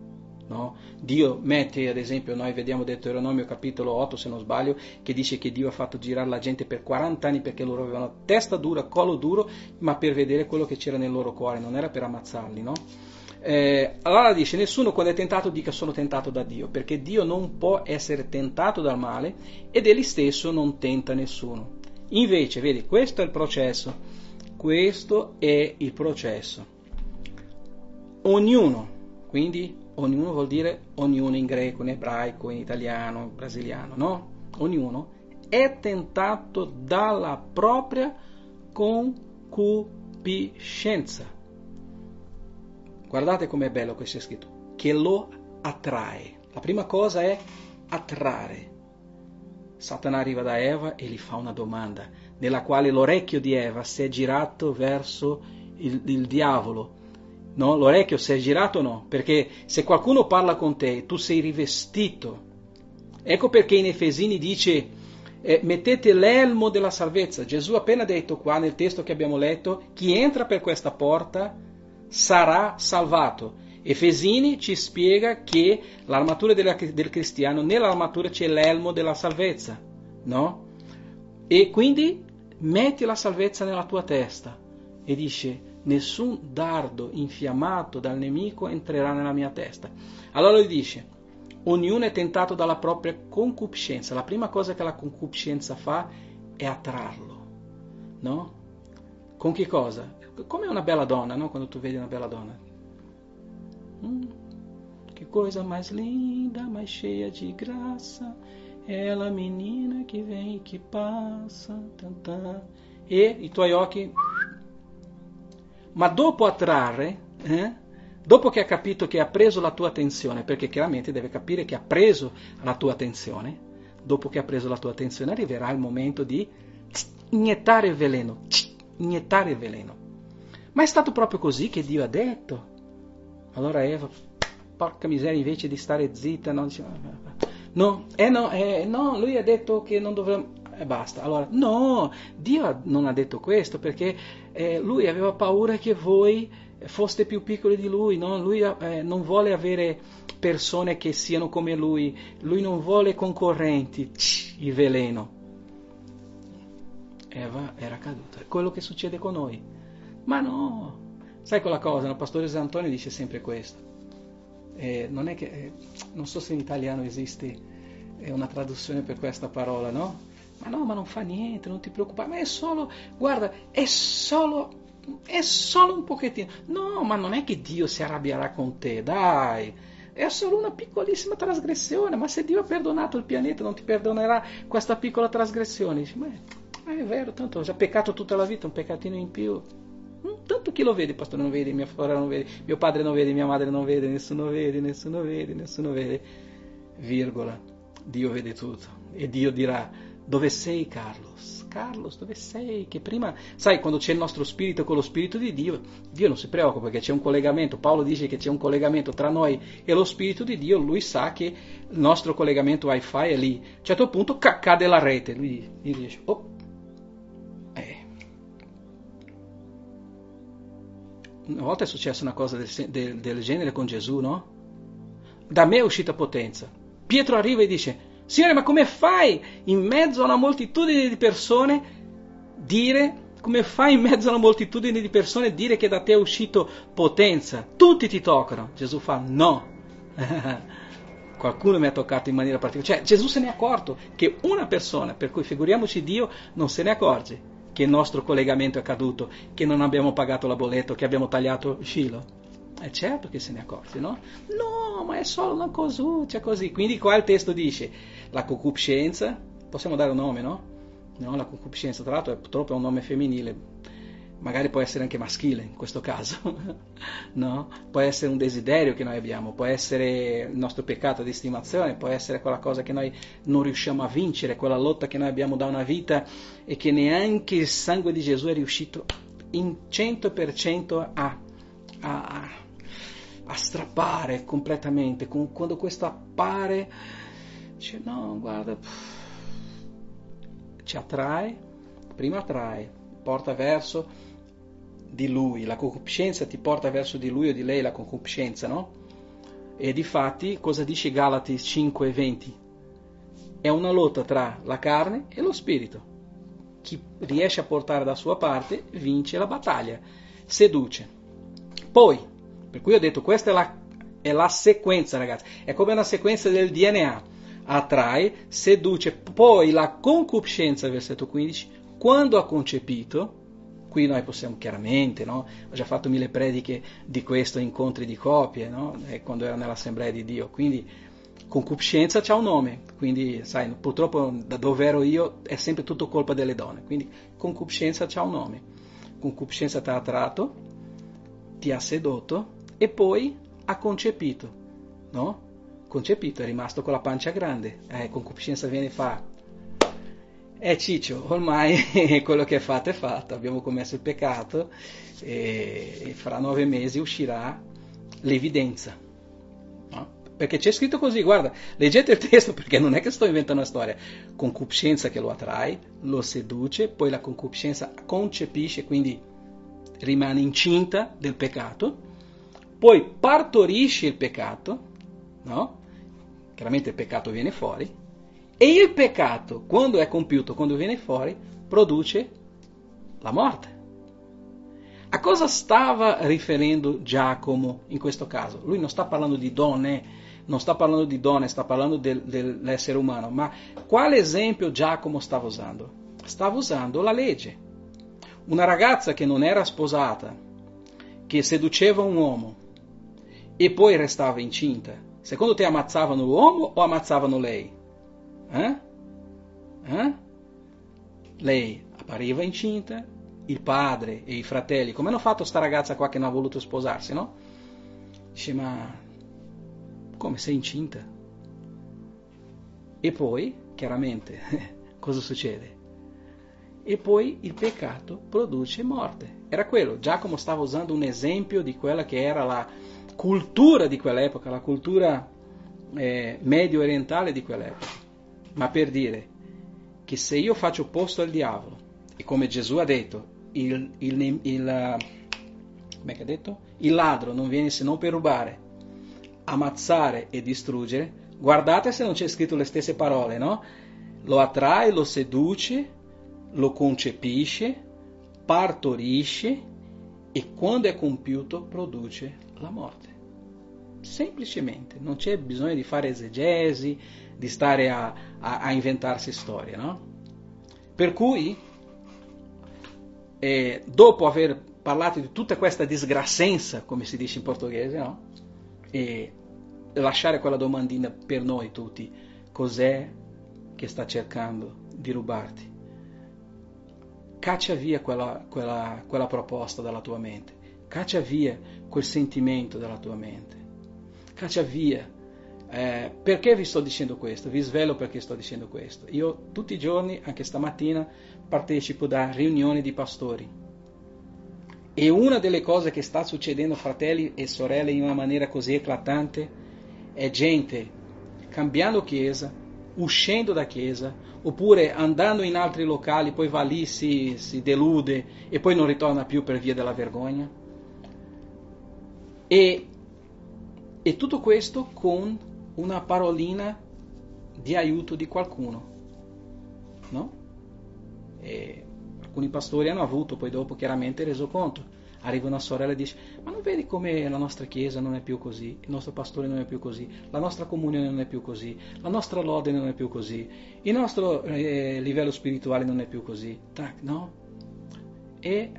Speaker 1: No? Dio mette, ad esempio, noi vediamo Deuteronomio capitolo 8, se non sbaglio, che dice che Dio ha fatto girare la gente per 40 anni perché loro avevano testa dura, collo duro, ma per vedere quello che c'era nel loro cuore, non era per ammazzarli. No? Eh, allora dice, nessuno quando è tentato dica sono tentato da Dio, perché Dio non può essere tentato dal male ed egli stesso non tenta nessuno. Invece, vedi, questo è il processo, questo è il processo. Ognuno, quindi ognuno vuol dire ognuno in greco, in ebraico, in italiano, in brasiliano, no? Ognuno è tentato dalla propria concupiscenza. Guardate com'è bello questo scritto, che lo attrae. La prima cosa è attrarre. Satana arriva da Eva e gli fa una domanda, nella quale l'orecchio di Eva si è girato verso il, il diavolo No? L'orecchio si è girato o no? Perché se qualcuno parla con te, tu sei rivestito. Ecco perché in Efesini dice eh, mettete l'elmo della salvezza. Gesù ha appena detto qua nel testo che abbiamo letto, chi entra per questa porta sarà salvato. Efesini ci spiega che l'armatura della, del cristiano, nell'armatura c'è l'elmo della salvezza, no? E quindi metti la salvezza nella tua testa e dice nessun dardo infiammato dal nemico entrerà nella mia testa. Allora lui dice, ognuno è tentato dalla propria concupiscenza. La prima cosa che la concupiscenza fa è attrarlo, no? Con che cosa? Come una bella donna, no? Quando tu vedi una bella donna. Hum, que coisa mais linda, mais cheia de graça, ela menina que vem e que passa. E i tuoi occhi ma dopo attrarre, eh, dopo che ha capito che ha preso la tua attenzione, perché chiaramente deve capire che ha preso la tua attenzione, dopo che ha preso la tua attenzione arriverà il momento di iniettare il veleno, iniettare veleno. Ma è stato proprio così che Dio ha detto. Allora Eva, porca miseria, invece di stare zitta, diceva, no, eh no, eh, no, lui ha detto che non dovremmo e basta. Allora, no, Dio non ha detto questo perché eh, lui aveva paura che voi foste più piccoli di lui, no? lui eh, non vuole avere persone che siano come lui, lui non vuole concorrenti, il veleno. Eva era caduta, è quello che succede con noi. Ma no, sai quella cosa, il pastore Antonio dice sempre questo. Eh, non che, eh, non so se in italiano esiste una traduzione per questa parola, no? Ma no, ma non fa niente, non ti preoccupare, ma è solo, guarda, è solo, è solo un pochettino. No, ma non è che Dio si arrabbierà con te, dai. È solo una piccolissima trasgressione, ma se Dio ha perdonato il pianeta non ti perdonerà questa piccola trasgressione. Dici, ma è, è vero, tanto ho già peccato tutta la vita, un peccatino in più. Mm, tanto chi lo vede, pastore non vede, mia sorella non vede, mio padre non vede, mia madre non vede, nessuno vede, nessuno vede, nessuno vede. Virgola, Dio vede tutto. E Dio dirà, dove sei Carlos? Carlos, dove sei? Che prima, sai, quando c'è il nostro spirito con lo spirito di Dio, Dio non si preoccupa perché c'è un collegamento. Paolo dice che c'è un collegamento tra noi e lo spirito di Dio, lui sa che il nostro collegamento wifi è lì. A un certo punto cade la rete, lui, dice, oh, eh. Una volta è successa una cosa del, del, del genere con Gesù, no? Da me è uscita potenza. Pietro arriva e dice, Signore, ma come fai in mezzo a una moltitudine di persone dire, come fai in mezzo a una moltitudine di persone dire che da te è uscito potenza? Tutti ti toccano. Gesù fa no. Qualcuno mi ha toccato in maniera particolare. Cioè, Gesù se ne è accorto che una persona, per cui figuriamoci Dio, non se ne accorge che il nostro collegamento è caduto, che non abbiamo pagato la bolletta, che abbiamo tagliato il filo. È certo che se ne accorge, no? No, ma è solo una cosuccia così. Quindi qua il testo dice, la concupiscenza, possiamo dare un nome, no? no la concupiscenza, tra l'altro è, purtroppo è un nome femminile, magari può essere anche maschile in questo caso, no? Può essere un desiderio che noi abbiamo, può essere il nostro peccato di stimazione, può essere quella cosa che noi non riusciamo a vincere, quella lotta che noi abbiamo da una vita e che neanche il sangue di Gesù è riuscito in 100% a, a, a strappare completamente. Quando questo appare, dice no, guarda, ci attrae, prima attrae, porta verso di lui, la concupiscenza ti porta verso di lui o di lei la concupiscenza, no? E di fatti, cosa dice Galati 5:20? È una lotta tra la carne e lo spirito. Chi riesce a portare da sua parte vince la battaglia, seduce. Poi, per cui ho detto, questa è la, è la sequenza, ragazzi, è come una sequenza del DNA. Attrae, seduce, poi la concupiscenza, versetto 15, quando ha concepito, qui noi possiamo chiaramente, no? ho già fatto mille prediche di questo, incontri di coppie, no? quando ero nell'Assemblea di Dio, quindi concupiscenza c'ha un nome, quindi sai, purtroppo da dove ero io è sempre tutto colpa delle donne, quindi concupiscenza c'ha un nome, concupiscenza ti ha attratto, ti ha sedotto e poi ha concepito, no? Concepito, è rimasto con la pancia grande, eh, concupiscenza viene fa eh Ciccio, ormai quello che è fatto è fatto, abbiamo commesso il peccato e, e fra nove mesi uscirà l'evidenza. No? Perché c'è scritto così, guarda, leggete il testo perché non è che sto inventando una storia. Concupiscenza che lo attrae, lo seduce, poi la concupiscenza concepisce, quindi rimane incinta del peccato, poi partorisce il peccato, no? Chiaramente il peccato viene fuori, e il peccato, quando è compiuto, quando viene fuori, produce la morte. A cosa stava riferendo Giacomo in questo caso? Lui non sta parlando di donne, non sta parlando di donne, sta parlando del, dell'essere umano, ma quale esempio Giacomo stava usando? Stava usando la legge. Una ragazza che non era sposata, che seduceva un uomo e poi restava incinta, secondo te ammazzavano l'uomo o ammazzavano lei? Eh? Eh? Lei appariva incinta, il padre e i fratelli, come hanno fatto sta ragazza qua che non ha voluto sposarsi, no? Dice, ma come sei incinta? E poi, chiaramente, cosa succede? E poi il peccato produce morte. Era quello, Giacomo stava usando un esempio di quella che era la cultura di quell'epoca, la cultura eh, medio orientale di quell'epoca ma per dire che se io faccio posto al diavolo, e come Gesù ha detto, il, il, il, detto? il ladro non viene se non per rubare, ammazzare e distruggere, guardate se non c'è scritto le stesse parole, no? Lo attrae, lo seduce, lo concepisce, partorisce e quando è compiuto produce la morte. Semplicemente, non c'è bisogno di fare esegesi, di stare a, a, a inventarsi storie, no? Per cui, eh, dopo aver parlato di tutta questa disgrassenza, come si dice in portoghese, no? E lasciare quella domandina per noi tutti, cos'è che sta cercando di rubarti? Caccia via quella, quella, quella proposta dalla tua mente, caccia via quel sentimento dalla tua mente, caccia via eh, perché vi sto dicendo questo? Vi svelo perché sto dicendo questo. Io tutti i giorni, anche stamattina, partecipo da riunioni di pastori. E una delle cose che sta succedendo, fratelli e sorelle, in una maniera così eclatante, è gente cambiando chiesa, uscendo da chiesa, oppure andando in altri locali, poi va lì, si, si delude e poi non ritorna più per via della vergogna. E, e tutto questo con una parolina di aiuto di qualcuno. No? E alcuni pastori hanno avuto poi dopo chiaramente reso conto. Arriva una sorella e dice: Ma non vedi come la nostra chiesa non è più così, il nostro pastore non è più così, la nostra comunione non è più così, la nostra lode non è più così, il nostro eh, livello spirituale non è più così. Tac, no? E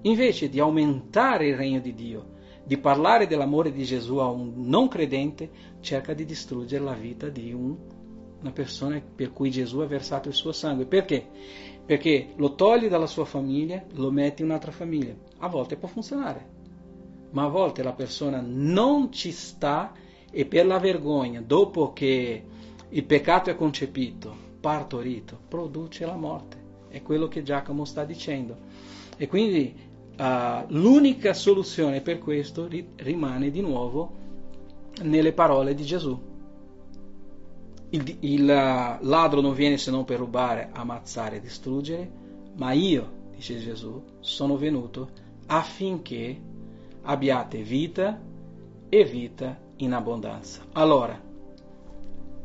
Speaker 1: invece di aumentare il regno di Dio, di parlare dell'amore di Gesù a un non credente, cerca di distruggere la vita di un una persona per cui Gesù ha versato il suo sangue. Perché? Perché lo togli dalla sua famiglia, lo metti in un'altra famiglia. A volte può funzionare, ma a volte la persona non ci sta e per la vergogna, dopo che il peccato è concepito, partorito, produce la morte. È quello che Giacomo sta dicendo. E quindi uh, l'unica soluzione per questo rimane di nuovo nelle parole di Gesù. Il, il uh, ladro non viene se non per rubare, ammazzare e distruggere, ma io, dice Gesù, sono venuto affinché abbiate vita e vita in abbondanza. Allora,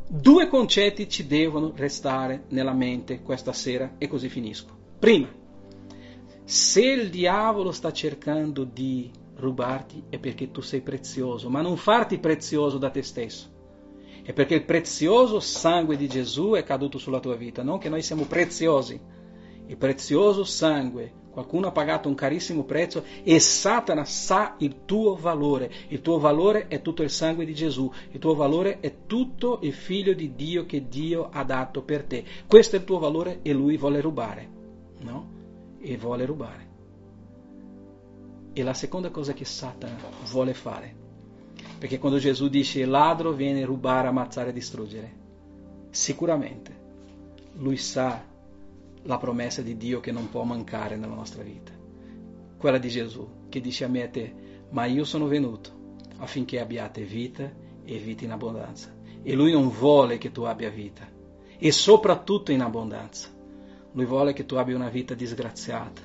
Speaker 1: due concetti ci devono restare nella mente questa sera e così finisco. Prima, se il diavolo sta cercando di rubarti è perché tu sei prezioso, ma non farti prezioso da te stesso. È perché il prezioso sangue di Gesù è caduto sulla tua vita, non che noi siamo preziosi. Il prezioso sangue Qualcuno ha pagato un carissimo prezzo e Satana sa il tuo valore. Il tuo valore è tutto il sangue di Gesù, il tuo valore è tutto il figlio di Dio che Dio ha dato per te. Questo è il tuo valore e lui vuole rubare, no? E vuole rubare. E la seconda cosa che Satana vuole fare, perché quando Gesù dice ladro viene a rubare, ammazzare e distruggere, sicuramente lui sa la promessa di Dio che non può mancare nella nostra vita. Quella di Gesù che dice a me e a te, ma io sono venuto affinché abbiate vita e vita in abbondanza. E lui non vuole che tu abbia vita, e soprattutto in abbondanza. Lui vuole che tu abbia una vita disgraziata,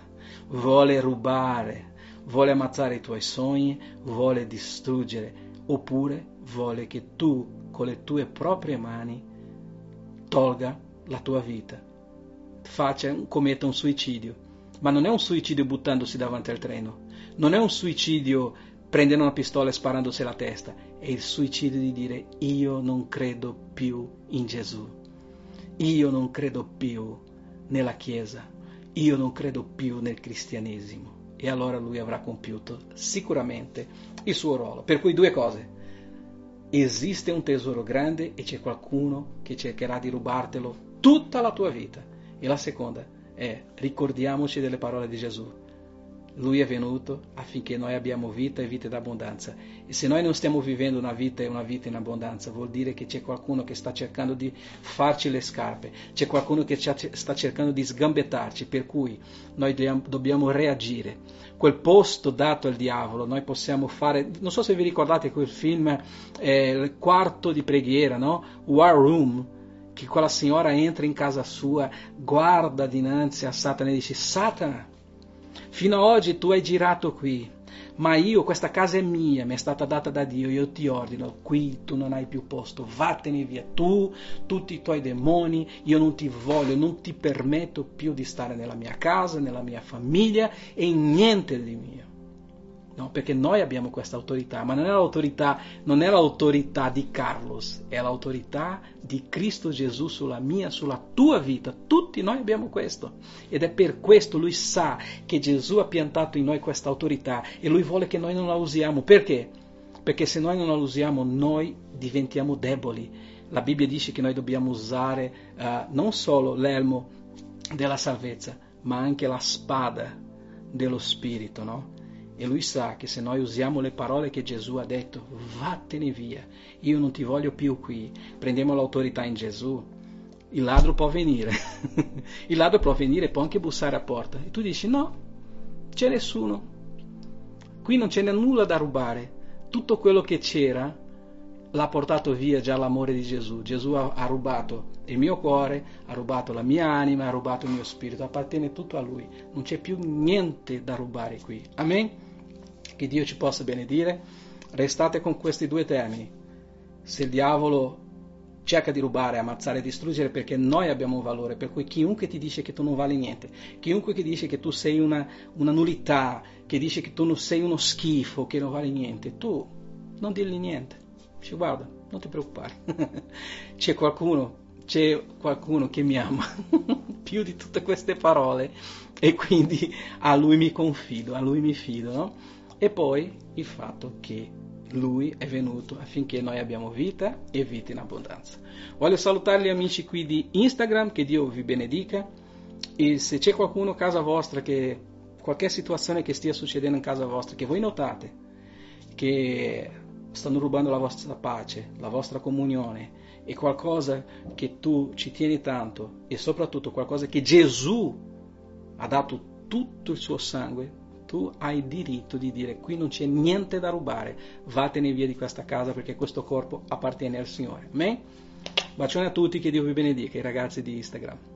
Speaker 1: vuole rubare, vuole ammazzare i tuoi sogni, vuole distruggere, oppure vuole che tu con le tue proprie mani tolga la tua vita. Faccia, commetta un suicidio. Ma non è un suicidio buttandosi davanti al treno, non è un suicidio prendendo una pistola e sparandosi la testa, è il suicidio di dire io non credo più in Gesù, io non credo più nella Chiesa, io non credo più nel cristianesimo. E allora lui avrà compiuto sicuramente il suo ruolo. Per cui due cose. Esiste un tesoro grande e c'è qualcuno che cercherà di rubartelo tutta la tua vita e la seconda è ricordiamoci delle parole di Gesù. Lui è venuto affinché noi abbiamo vita e vita d'abbondanza. E se noi non stiamo vivendo una vita e una vita in abbondanza, vuol dire che c'è qualcuno che sta cercando di farci le scarpe, c'è qualcuno che sta cercando di sgambettarci, per cui noi dobbiamo reagire. Quel posto dato al diavolo, noi possiamo fare, non so se vi ricordate quel film, eh, il quarto di preghiera, no? War Room, che quella signora entra in casa sua, guarda dinanzi a Satana e dice, Satana, fino ad oggi tu hai girato qui, ma io, questa casa è mia, mi è stata data da Dio, io ti ordino, qui tu non hai più posto, vattene via, tu, tutti i tuoi demoni, io non ti voglio, non ti permetto più di stare nella mia casa, nella mia famiglia e in niente di mio. No? Perché noi abbiamo questa autorità, ma non è, l'autorità, non è l'autorità di Carlos, è l'autorità di Cristo Gesù sulla mia, sulla tua vita. Tutti noi abbiamo questo. Ed è per questo lui sa che Gesù ha piantato in noi questa autorità e lui vuole che noi non la usiamo. Perché? Perché se noi non la usiamo, noi diventiamo deboli. La Bibbia dice che noi dobbiamo usare uh, non solo l'elmo della salvezza, ma anche la spada dello Spirito, no? E lui sa che se noi usiamo le parole che Gesù ha detto, vattene via, io non ti voglio più qui, prendiamo l'autorità in Gesù, il ladro può venire, il ladro può venire, può anche bussare a porta. E tu dici no, c'è nessuno, qui non ce n'è nulla da rubare, tutto quello che c'era l'ha portato via già l'amore di Gesù. Gesù ha, ha, rubato il mio cuore, ha rubato la mia anima, ha rubato il mio spirito, appartiene tutto a Lui. Non c'è più niente da rubare qui. Amen? Che Dio ci possa benedire. Restate con questi due termini. Se il diavolo cerca di rubare, ammazzare e distruggere perché noi abbiamo un valore, per cui chiunque ti dice che tu non vali niente, chiunque ti dice che tu sei una, una nullità, che dice che tu sei uno schifo, che non vali niente, tu non dirgli niente. Dice guarda, non ti preoccupare, c'è qualcuno, c'è qualcuno che mi ama più di tutte queste parole e quindi a lui mi confido, a lui mi fido, no? E poi il fatto che lui è venuto affinché noi abbiamo vita e vita in abbondanza. Voglio salutare gli amici qui di Instagram, che Dio vi benedica e se c'è qualcuno a casa vostra che qualche situazione che stia succedendo in casa vostra, che voi notate che stanno rubando la vostra pace, la vostra comunione e qualcosa che tu ci tieni tanto e soprattutto qualcosa che Gesù ha dato tutto il suo sangue, tu hai diritto di dire qui non c'è niente da rubare, vattene via di questa casa perché questo corpo appartiene al Signore. Amen? Bacione a tutti, che Dio vi benedica, i ragazzi di Instagram.